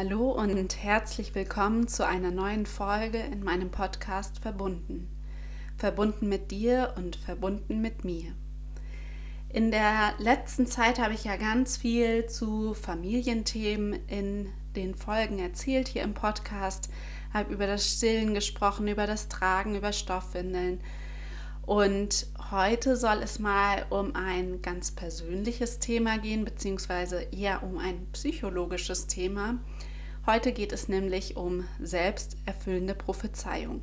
Hallo und herzlich willkommen zu einer neuen Folge in meinem Podcast Verbunden. Verbunden mit dir und verbunden mit mir. In der letzten Zeit habe ich ja ganz viel zu Familienthemen in den Folgen erzählt hier im Podcast, habe über das Stillen gesprochen, über das Tragen, über Stoffwindeln. Und heute soll es mal um ein ganz persönliches Thema gehen, beziehungsweise eher um ein psychologisches Thema. Heute geht es nämlich um selbsterfüllende Prophezeiung.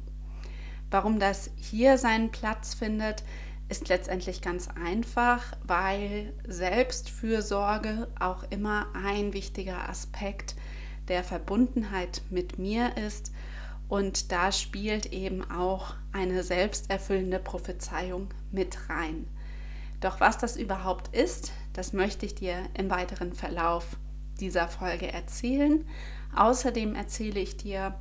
Warum das hier seinen Platz findet, ist letztendlich ganz einfach, weil Selbstfürsorge auch immer ein wichtiger Aspekt der Verbundenheit mit mir ist und da spielt eben auch eine selbsterfüllende Prophezeiung mit rein. Doch was das überhaupt ist, das möchte ich dir im weiteren Verlauf dieser Folge erzählen. Außerdem erzähle ich dir,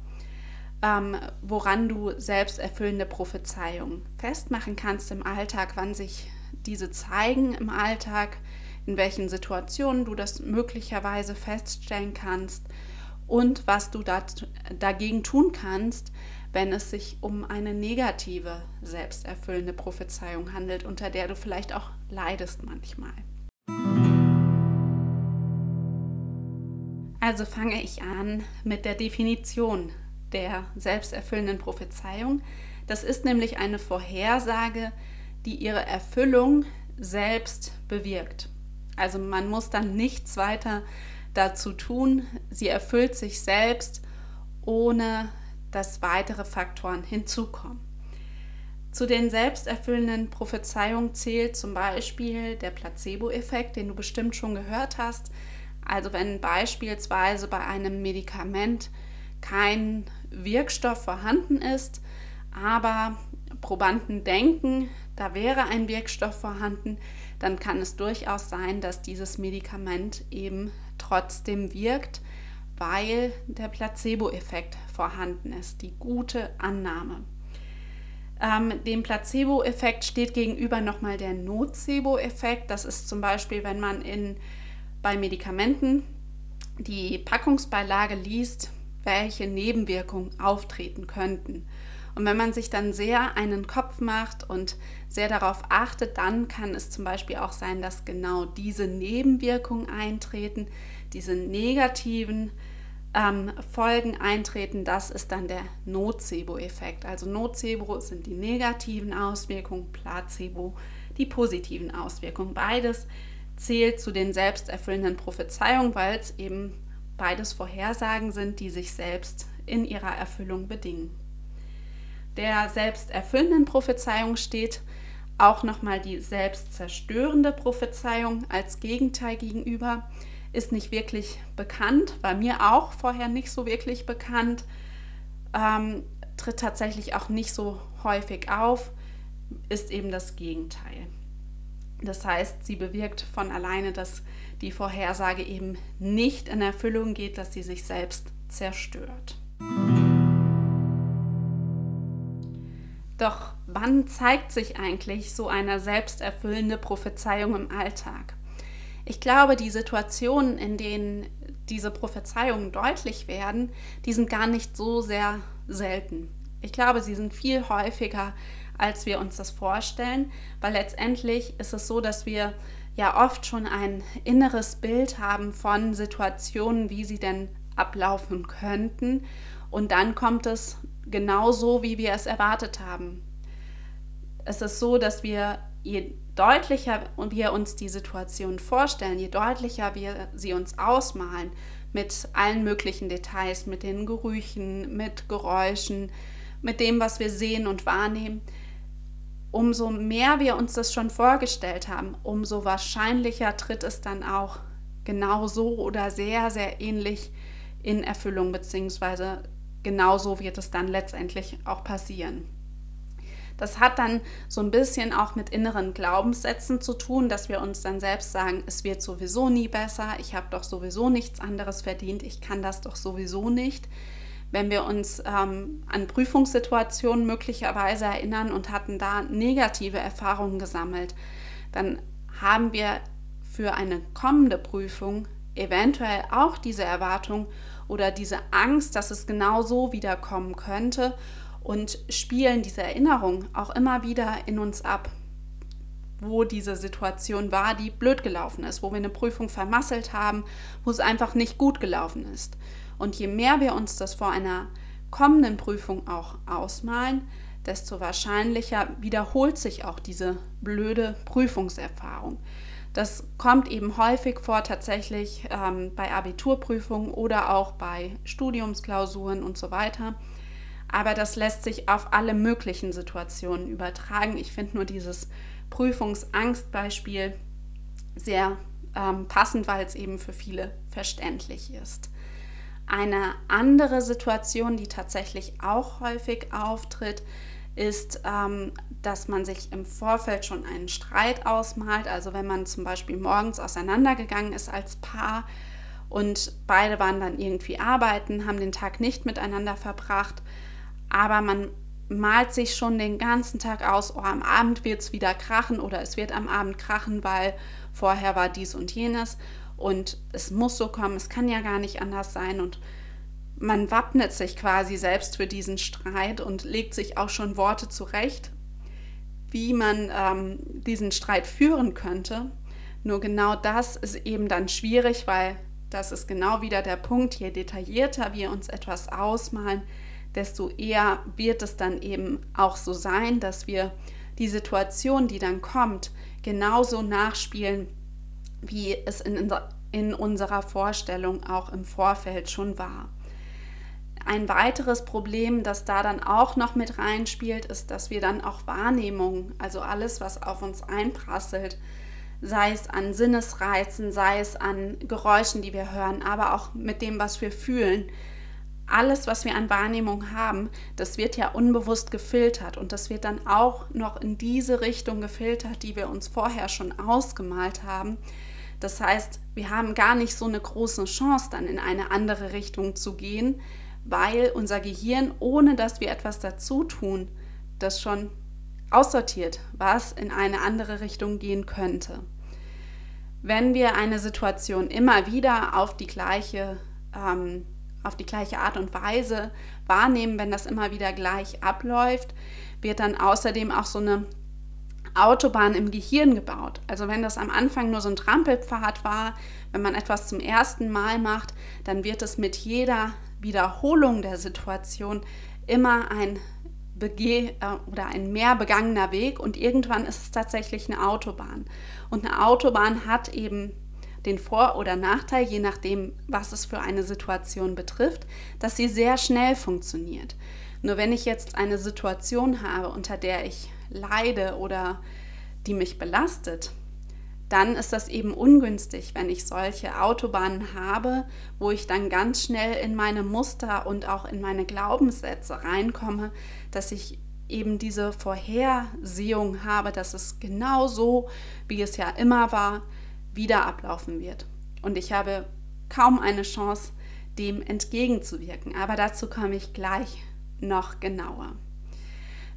ähm, woran du selbsterfüllende Prophezeiungen festmachen kannst im Alltag, wann sich diese zeigen im Alltag, in welchen Situationen du das möglicherweise feststellen kannst und was du dat, dagegen tun kannst, wenn es sich um eine negative selbsterfüllende Prophezeiung handelt, unter der du vielleicht auch leidest manchmal. Also fange ich an mit der Definition der selbsterfüllenden Prophezeiung. Das ist nämlich eine Vorhersage, die ihre Erfüllung selbst bewirkt. Also man muss dann nichts weiter dazu tun. Sie erfüllt sich selbst, ohne dass weitere Faktoren hinzukommen. Zu den selbsterfüllenden Prophezeiungen zählt zum Beispiel der Placebo-Effekt, den du bestimmt schon gehört hast. Also wenn beispielsweise bei einem Medikament kein Wirkstoff vorhanden ist, aber Probanden denken, da wäre ein Wirkstoff vorhanden, dann kann es durchaus sein, dass dieses Medikament eben trotzdem wirkt, weil der Placebo-Effekt vorhanden ist, die gute Annahme. Ähm, dem Placebo-Effekt steht gegenüber nochmal der Nocebo-Effekt. Das ist zum Beispiel, wenn man in bei Medikamenten die Packungsbeilage liest, welche Nebenwirkungen auftreten könnten. Und wenn man sich dann sehr einen Kopf macht und sehr darauf achtet, dann kann es zum Beispiel auch sein, dass genau diese Nebenwirkungen eintreten, diese negativen ähm, Folgen eintreten. Das ist dann der Nocebo-Effekt. Also Nocebo sind die negativen Auswirkungen, Placebo die positiven Auswirkungen. Beides zählt zu den selbsterfüllenden Prophezeiungen, weil es eben beides Vorhersagen sind, die sich selbst in ihrer Erfüllung bedingen. Der selbsterfüllenden Prophezeiung steht auch nochmal die selbstzerstörende Prophezeiung als Gegenteil gegenüber. Ist nicht wirklich bekannt, war mir auch vorher nicht so wirklich bekannt, ähm, tritt tatsächlich auch nicht so häufig auf, ist eben das Gegenteil. Das heißt, sie bewirkt von alleine, dass die Vorhersage eben nicht in Erfüllung geht, dass sie sich selbst zerstört. Doch wann zeigt sich eigentlich so eine selbsterfüllende Prophezeiung im Alltag? Ich glaube, die Situationen, in denen diese Prophezeiungen deutlich werden, die sind gar nicht so sehr selten. Ich glaube, sie sind viel häufiger als wir uns das vorstellen, weil letztendlich ist es so, dass wir ja oft schon ein inneres Bild haben von Situationen, wie sie denn ablaufen könnten. Und dann kommt es genau so, wie wir es erwartet haben. Es ist so, dass wir, je deutlicher wir uns die Situation vorstellen, je deutlicher wir sie uns ausmalen, mit allen möglichen Details, mit den Gerüchen, mit Geräuschen, mit dem, was wir sehen und wahrnehmen, umso mehr wir uns das schon vorgestellt haben, umso wahrscheinlicher tritt es dann auch genau so oder sehr, sehr ähnlich in Erfüllung, beziehungsweise genauso wird es dann letztendlich auch passieren. Das hat dann so ein bisschen auch mit inneren Glaubenssätzen zu tun, dass wir uns dann selbst sagen, es wird sowieso nie besser, ich habe doch sowieso nichts anderes verdient, ich kann das doch sowieso nicht wenn wir uns ähm, an Prüfungssituationen möglicherweise erinnern und hatten da negative Erfahrungen gesammelt, dann haben wir für eine kommende Prüfung eventuell auch diese Erwartung oder diese Angst, dass es genau so wiederkommen könnte und spielen diese Erinnerung auch immer wieder in uns ab, wo diese Situation war, die blöd gelaufen ist, wo wir eine Prüfung vermasselt haben, wo es einfach nicht gut gelaufen ist. Und je mehr wir uns das vor einer kommenden Prüfung auch ausmalen, desto wahrscheinlicher wiederholt sich auch diese blöde Prüfungserfahrung. Das kommt eben häufig vor tatsächlich ähm, bei Abiturprüfungen oder auch bei Studiumsklausuren und so weiter. Aber das lässt sich auf alle möglichen Situationen übertragen. Ich finde nur dieses Prüfungsangstbeispiel sehr ähm, passend, weil es eben für viele verständlich ist. Eine andere Situation, die tatsächlich auch häufig auftritt, ist, ähm, dass man sich im Vorfeld schon einen Streit ausmalt. Also wenn man zum Beispiel morgens auseinandergegangen ist als Paar und beide waren dann irgendwie arbeiten, haben den Tag nicht miteinander verbracht, aber man malt sich schon den ganzen Tag aus, oh, am Abend wird es wieder krachen oder es wird am Abend krachen, weil vorher war dies und jenes und es muss so kommen, es kann ja gar nicht anders sein und man wappnet sich quasi selbst für diesen Streit und legt sich auch schon Worte zurecht, wie man ähm, diesen Streit führen könnte. Nur genau das ist eben dann schwierig, weil das ist genau wieder der Punkt, je detaillierter wir uns etwas ausmalen, desto eher wird es dann eben auch so sein, dass wir die Situation, die dann kommt, genauso nachspielen, wie es in, in unserer Vorstellung auch im Vorfeld schon war. Ein weiteres Problem, das da dann auch noch mit reinspielt, ist, dass wir dann auch Wahrnehmung, also alles, was auf uns einprasselt, sei es an Sinnesreizen, sei es an Geräuschen, die wir hören, aber auch mit dem, was wir fühlen, alles, was wir an Wahrnehmung haben, das wird ja unbewusst gefiltert und das wird dann auch noch in diese Richtung gefiltert, die wir uns vorher schon ausgemalt haben. Das heißt, wir haben gar nicht so eine große Chance, dann in eine andere Richtung zu gehen, weil unser Gehirn, ohne dass wir etwas dazu tun, das schon aussortiert, was in eine andere Richtung gehen könnte. Wenn wir eine Situation immer wieder auf die gleiche, ähm, auf die gleiche Art und Weise wahrnehmen, wenn das immer wieder gleich abläuft, wird dann außerdem auch so eine Autobahn im Gehirn gebaut. Also wenn das am Anfang nur so ein Trampelpfad war, wenn man etwas zum ersten Mal macht, dann wird es mit jeder Wiederholung der Situation immer ein Bege äh, oder ein mehr begangener Weg und irgendwann ist es tatsächlich eine Autobahn. Und eine Autobahn hat eben den Vor- oder Nachteil, je nachdem, was es für eine Situation betrifft, dass sie sehr schnell funktioniert. Nur wenn ich jetzt eine Situation habe, unter der ich leide oder die mich belastet, dann ist das eben ungünstig, wenn ich solche Autobahnen habe, wo ich dann ganz schnell in meine Muster und auch in meine Glaubenssätze reinkomme, dass ich eben diese Vorhersehung habe, dass es genau so, wie es ja immer war, wieder ablaufen wird. Und ich habe kaum eine Chance, dem entgegenzuwirken. Aber dazu komme ich gleich noch genauer.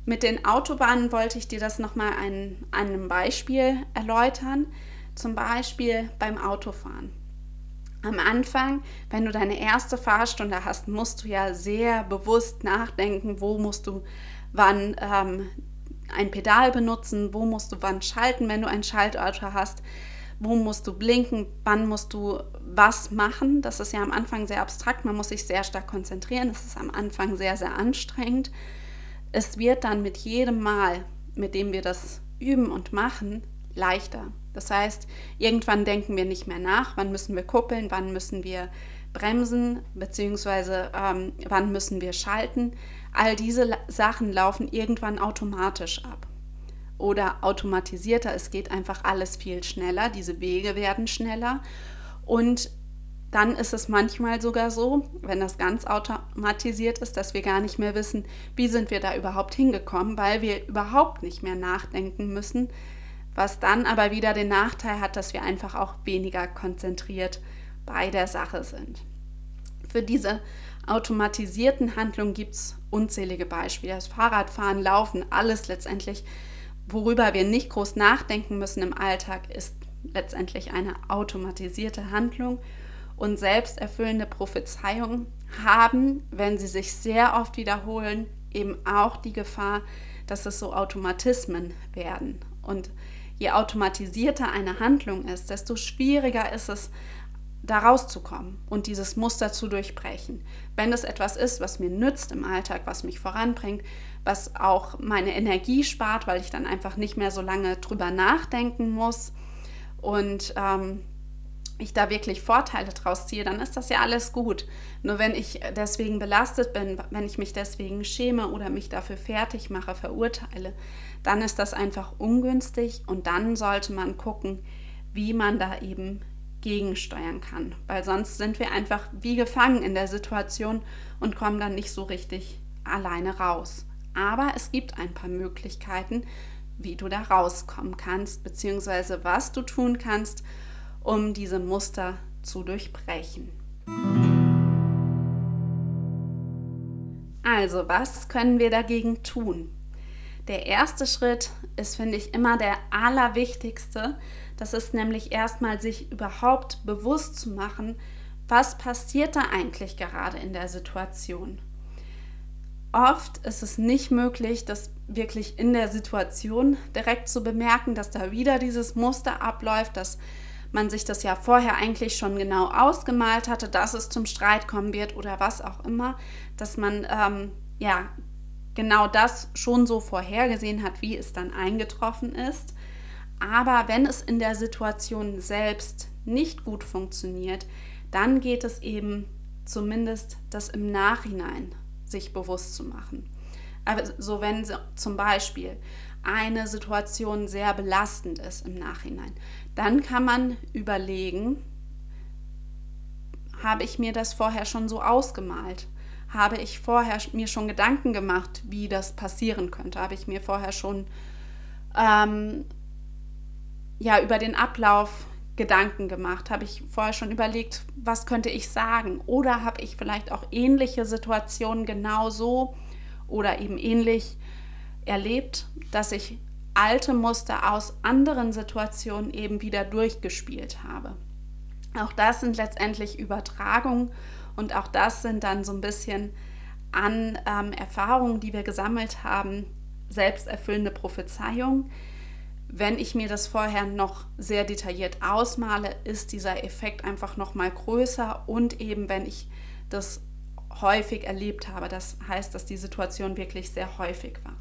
Mit den Autobahnen wollte ich dir das nochmal an einem Beispiel erläutern. Zum Beispiel beim Autofahren. Am Anfang, wenn du deine erste Fahrstunde hast, musst du ja sehr bewusst nachdenken, wo musst du wann ähm, ein Pedal benutzen, wo musst du wann schalten, wenn du ein Schaltauto hast, wo musst du blinken, wann musst du was machen. Das ist ja am Anfang sehr abstrakt, man muss sich sehr stark konzentrieren, das ist am Anfang sehr, sehr anstrengend es wird dann mit jedem Mal, mit dem wir das üben und machen, leichter. Das heißt, irgendwann denken wir nicht mehr nach, wann müssen wir kuppeln, wann müssen wir bremsen, beziehungsweise ähm, wann müssen wir schalten. All diese Sachen laufen irgendwann automatisch ab. Oder automatisierter, es geht einfach alles viel schneller, diese Wege werden schneller und dann ist es manchmal sogar so, wenn das ganz automatisiert ist, dass wir gar nicht mehr wissen, wie sind wir da überhaupt hingekommen, weil wir überhaupt nicht mehr nachdenken müssen, was dann aber wieder den Nachteil hat, dass wir einfach auch weniger konzentriert bei der Sache sind. Für diese automatisierten Handlungen gibt es unzählige Beispiele. Das Fahrradfahren, Laufen, alles letztendlich, worüber wir nicht groß nachdenken müssen im Alltag, ist letztendlich eine automatisierte Handlung Und selbsterfüllende Prophezeiungen haben, wenn sie sich sehr oft wiederholen, eben auch die Gefahr, dass es so Automatismen werden. Und je automatisierter eine Handlung ist, desto schwieriger ist es, da rauszukommen und dieses Muster zu durchbrechen. Wenn das etwas ist, was mir nützt im Alltag, was mich voranbringt, was auch meine Energie spart, weil ich dann einfach nicht mehr so lange drüber nachdenken muss und ähm, ich da wirklich Vorteile draus ziehe, dann ist das ja alles gut. Nur wenn ich deswegen belastet bin, wenn ich mich deswegen schäme oder mich dafür fertig mache, verurteile, dann ist das einfach ungünstig und dann sollte man gucken, wie man da eben gegensteuern kann, weil sonst sind wir einfach wie gefangen in der Situation und kommen dann nicht so richtig alleine raus. Aber es gibt ein paar Möglichkeiten, wie du da rauskommen kannst, beziehungsweise was du tun kannst, um diese Muster zu durchbrechen. Also, was können wir dagegen tun? Der erste Schritt ist, finde ich, immer der allerwichtigste. Das ist nämlich erstmal sich überhaupt bewusst zu machen, was passiert da eigentlich gerade in der Situation. Oft ist es nicht möglich, das wirklich in der Situation direkt zu bemerken, dass da wieder dieses Muster abläuft, dass man sich das ja vorher eigentlich schon genau ausgemalt hatte, dass es zum Streit kommen wird oder was auch immer, dass man ähm, ja genau das schon so vorhergesehen hat, wie es dann eingetroffen ist. Aber wenn es in der Situation selbst nicht gut funktioniert, dann geht es eben zumindest das im Nachhinein sich bewusst zu machen. Also wenn zum Beispiel eine Situation sehr belastend ist im Nachhinein, dann kann man überlegen, habe ich mir das vorher schon so ausgemalt? Habe ich vorher mir schon Gedanken gemacht, wie das passieren könnte? Habe ich mir vorher schon ähm, ja, über den Ablauf Gedanken gemacht? Habe ich vorher schon überlegt, was könnte ich sagen? Oder habe ich vielleicht auch ähnliche Situationen genauso oder eben ähnlich erlebt, dass ich alte Muster aus anderen Situationen eben wieder durchgespielt habe. Auch das sind letztendlich Übertragungen und auch das sind dann so ein bisschen an ähm, Erfahrungen, die wir gesammelt haben, selbsterfüllende Prophezeiungen. Wenn ich mir das vorher noch sehr detailliert ausmale, ist dieser Effekt einfach noch mal größer und eben wenn ich das häufig erlebt habe, das heißt, dass die Situation wirklich sehr häufig war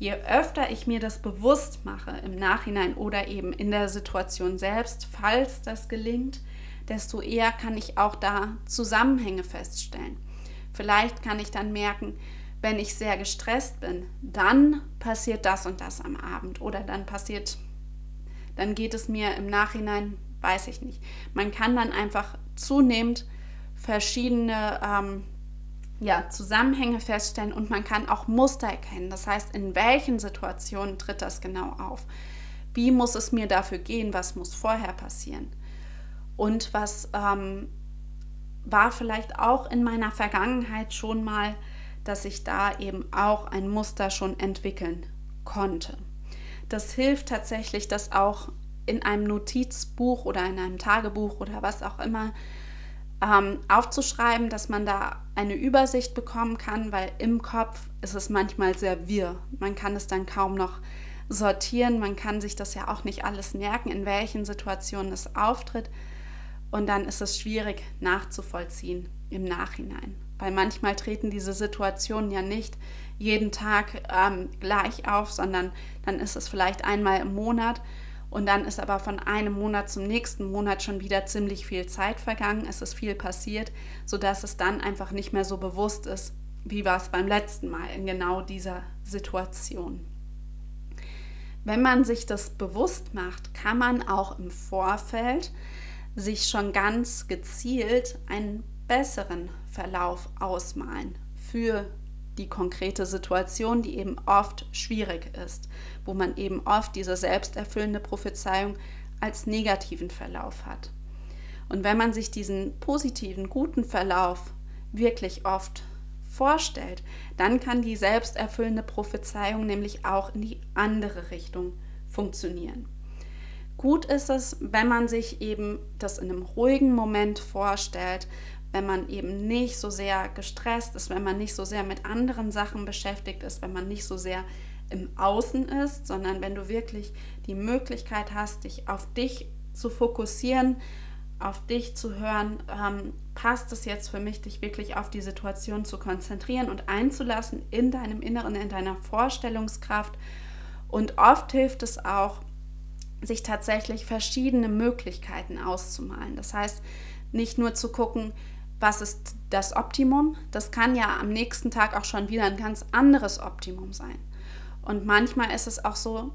je öfter ich mir das bewusst mache im Nachhinein oder eben in der Situation selbst, falls das gelingt, desto eher kann ich auch da Zusammenhänge feststellen. Vielleicht kann ich dann merken, wenn ich sehr gestresst bin, dann passiert das und das am Abend oder dann passiert, dann geht es mir im Nachhinein, weiß ich nicht. Man kann dann einfach zunehmend verschiedene ähm, ja, Zusammenhänge feststellen und man kann auch Muster erkennen. Das heißt, in welchen Situationen tritt das genau auf? Wie muss es mir dafür gehen? Was muss vorher passieren? Und was ähm, war vielleicht auch in meiner Vergangenheit schon mal, dass ich da eben auch ein Muster schon entwickeln konnte. Das hilft tatsächlich, das auch in einem Notizbuch oder in einem Tagebuch oder was auch immer ähm, aufzuschreiben, dass man da eine Übersicht bekommen kann, weil im Kopf ist es manchmal sehr wirr. Man kann es dann kaum noch sortieren, man kann sich das ja auch nicht alles merken, in welchen Situationen es auftritt. Und dann ist es schwierig nachzuvollziehen im Nachhinein. Weil manchmal treten diese Situationen ja nicht jeden Tag ähm, gleich auf, sondern dann ist es vielleicht einmal im Monat und dann ist aber von einem Monat zum nächsten Monat schon wieder ziemlich viel Zeit vergangen. Es ist viel passiert, sodass es dann einfach nicht mehr so bewusst ist, wie war es beim letzten Mal in genau dieser Situation. Wenn man sich das bewusst macht, kann man auch im Vorfeld sich schon ganz gezielt einen besseren Verlauf ausmalen für die konkrete Situation, die eben oft schwierig ist, wo man eben oft diese selbsterfüllende Prophezeiung als negativen Verlauf hat. Und wenn man sich diesen positiven, guten Verlauf wirklich oft vorstellt, dann kann die selbsterfüllende Prophezeiung nämlich auch in die andere Richtung funktionieren. Gut ist es, wenn man sich eben das in einem ruhigen Moment vorstellt, wenn man eben nicht so sehr gestresst ist, wenn man nicht so sehr mit anderen Sachen beschäftigt ist, wenn man nicht so sehr im Außen ist, sondern wenn du wirklich die Möglichkeit hast, dich auf dich zu fokussieren, auf dich zu hören, ähm, passt es jetzt für mich, dich wirklich auf die Situation zu konzentrieren und einzulassen in deinem Inneren, in deiner Vorstellungskraft. Und oft hilft es auch, sich tatsächlich verschiedene Möglichkeiten auszumalen. Das heißt, nicht nur zu gucken, was ist das Optimum, das kann ja am nächsten Tag auch schon wieder ein ganz anderes Optimum sein. Und manchmal ist es auch so,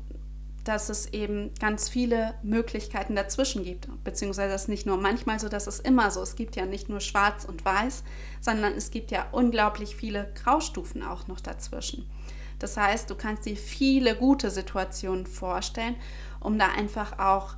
dass es eben ganz viele Möglichkeiten dazwischen gibt. Beziehungsweise es ist nicht nur manchmal so, dass es immer so. Es gibt ja nicht nur schwarz und weiß, sondern es gibt ja unglaublich viele Graustufen auch noch dazwischen. Das heißt, du kannst dir viele gute Situationen vorstellen, um da einfach auch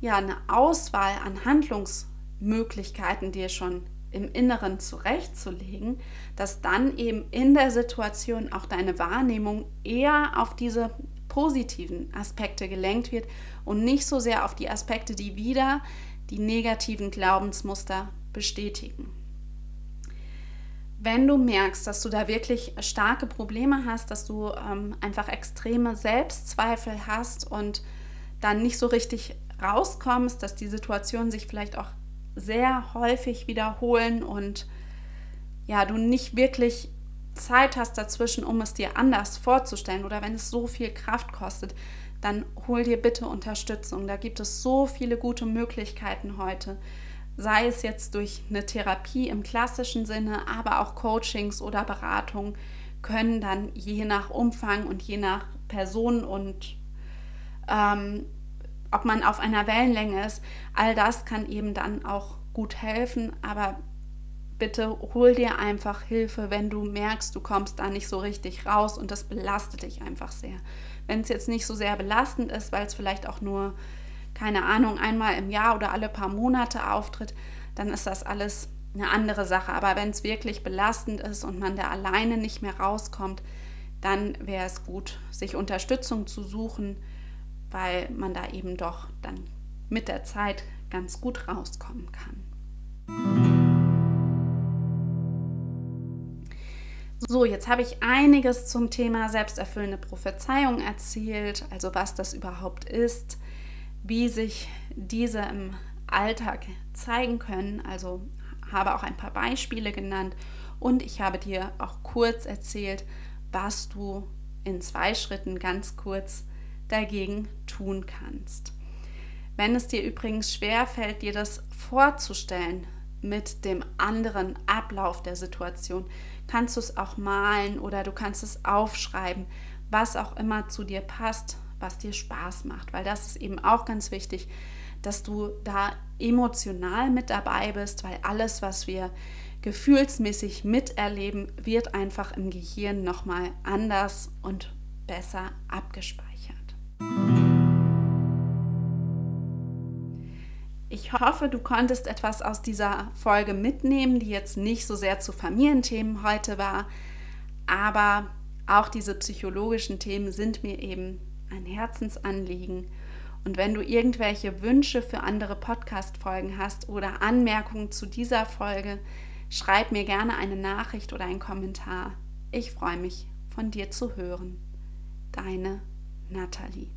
ja, eine Auswahl an Handlungsmöglichkeiten dir schon im Inneren zurechtzulegen, dass dann eben in der Situation auch deine Wahrnehmung eher auf diese positiven Aspekte gelenkt wird und nicht so sehr auf die Aspekte, die wieder die negativen Glaubensmuster bestätigen. Wenn du merkst, dass du da wirklich starke Probleme hast, dass du ähm, einfach extreme Selbstzweifel hast und dann nicht so richtig rauskommst, dass die Situationen sich vielleicht auch sehr häufig wiederholen und ja, du nicht wirklich Zeit hast dazwischen, um es dir anders vorzustellen oder wenn es so viel Kraft kostet, dann hol dir bitte Unterstützung. Da gibt es so viele gute Möglichkeiten heute sei es jetzt durch eine Therapie im klassischen Sinne, aber auch Coachings oder Beratungen können dann je nach Umfang und je nach Person und ähm, ob man auf einer Wellenlänge ist, all das kann eben dann auch gut helfen, aber bitte hol dir einfach Hilfe, wenn du merkst, du kommst da nicht so richtig raus und das belastet dich einfach sehr. Wenn es jetzt nicht so sehr belastend ist, weil es vielleicht auch nur keine Ahnung, einmal im Jahr oder alle paar Monate auftritt, dann ist das alles eine andere Sache. Aber wenn es wirklich belastend ist und man da alleine nicht mehr rauskommt, dann wäre es gut, sich Unterstützung zu suchen, weil man da eben doch dann mit der Zeit ganz gut rauskommen kann. So, jetzt habe ich einiges zum Thema selbsterfüllende Prophezeiung erzählt, also was das überhaupt ist, wie sich diese im Alltag zeigen können. Also habe auch ein paar Beispiele genannt und ich habe dir auch kurz erzählt, was du in zwei Schritten ganz kurz dagegen tun kannst. Wenn es dir übrigens schwer fällt, dir das vorzustellen mit dem anderen Ablauf der Situation, kannst du es auch malen oder du kannst es aufschreiben, was auch immer zu dir passt, was dir Spaß macht, weil das ist eben auch ganz wichtig, dass du da emotional mit dabei bist, weil alles, was wir gefühlsmäßig miterleben, wird einfach im Gehirn nochmal anders und besser abgespeichert. Ich hoffe, du konntest etwas aus dieser Folge mitnehmen, die jetzt nicht so sehr zu Familienthemen heute war, aber auch diese psychologischen Themen sind mir eben ein Herzensanliegen. Und wenn du irgendwelche Wünsche für andere Podcast-Folgen hast oder Anmerkungen zu dieser Folge, schreib mir gerne eine Nachricht oder einen Kommentar. Ich freue mich, von dir zu hören. Deine Nathalie.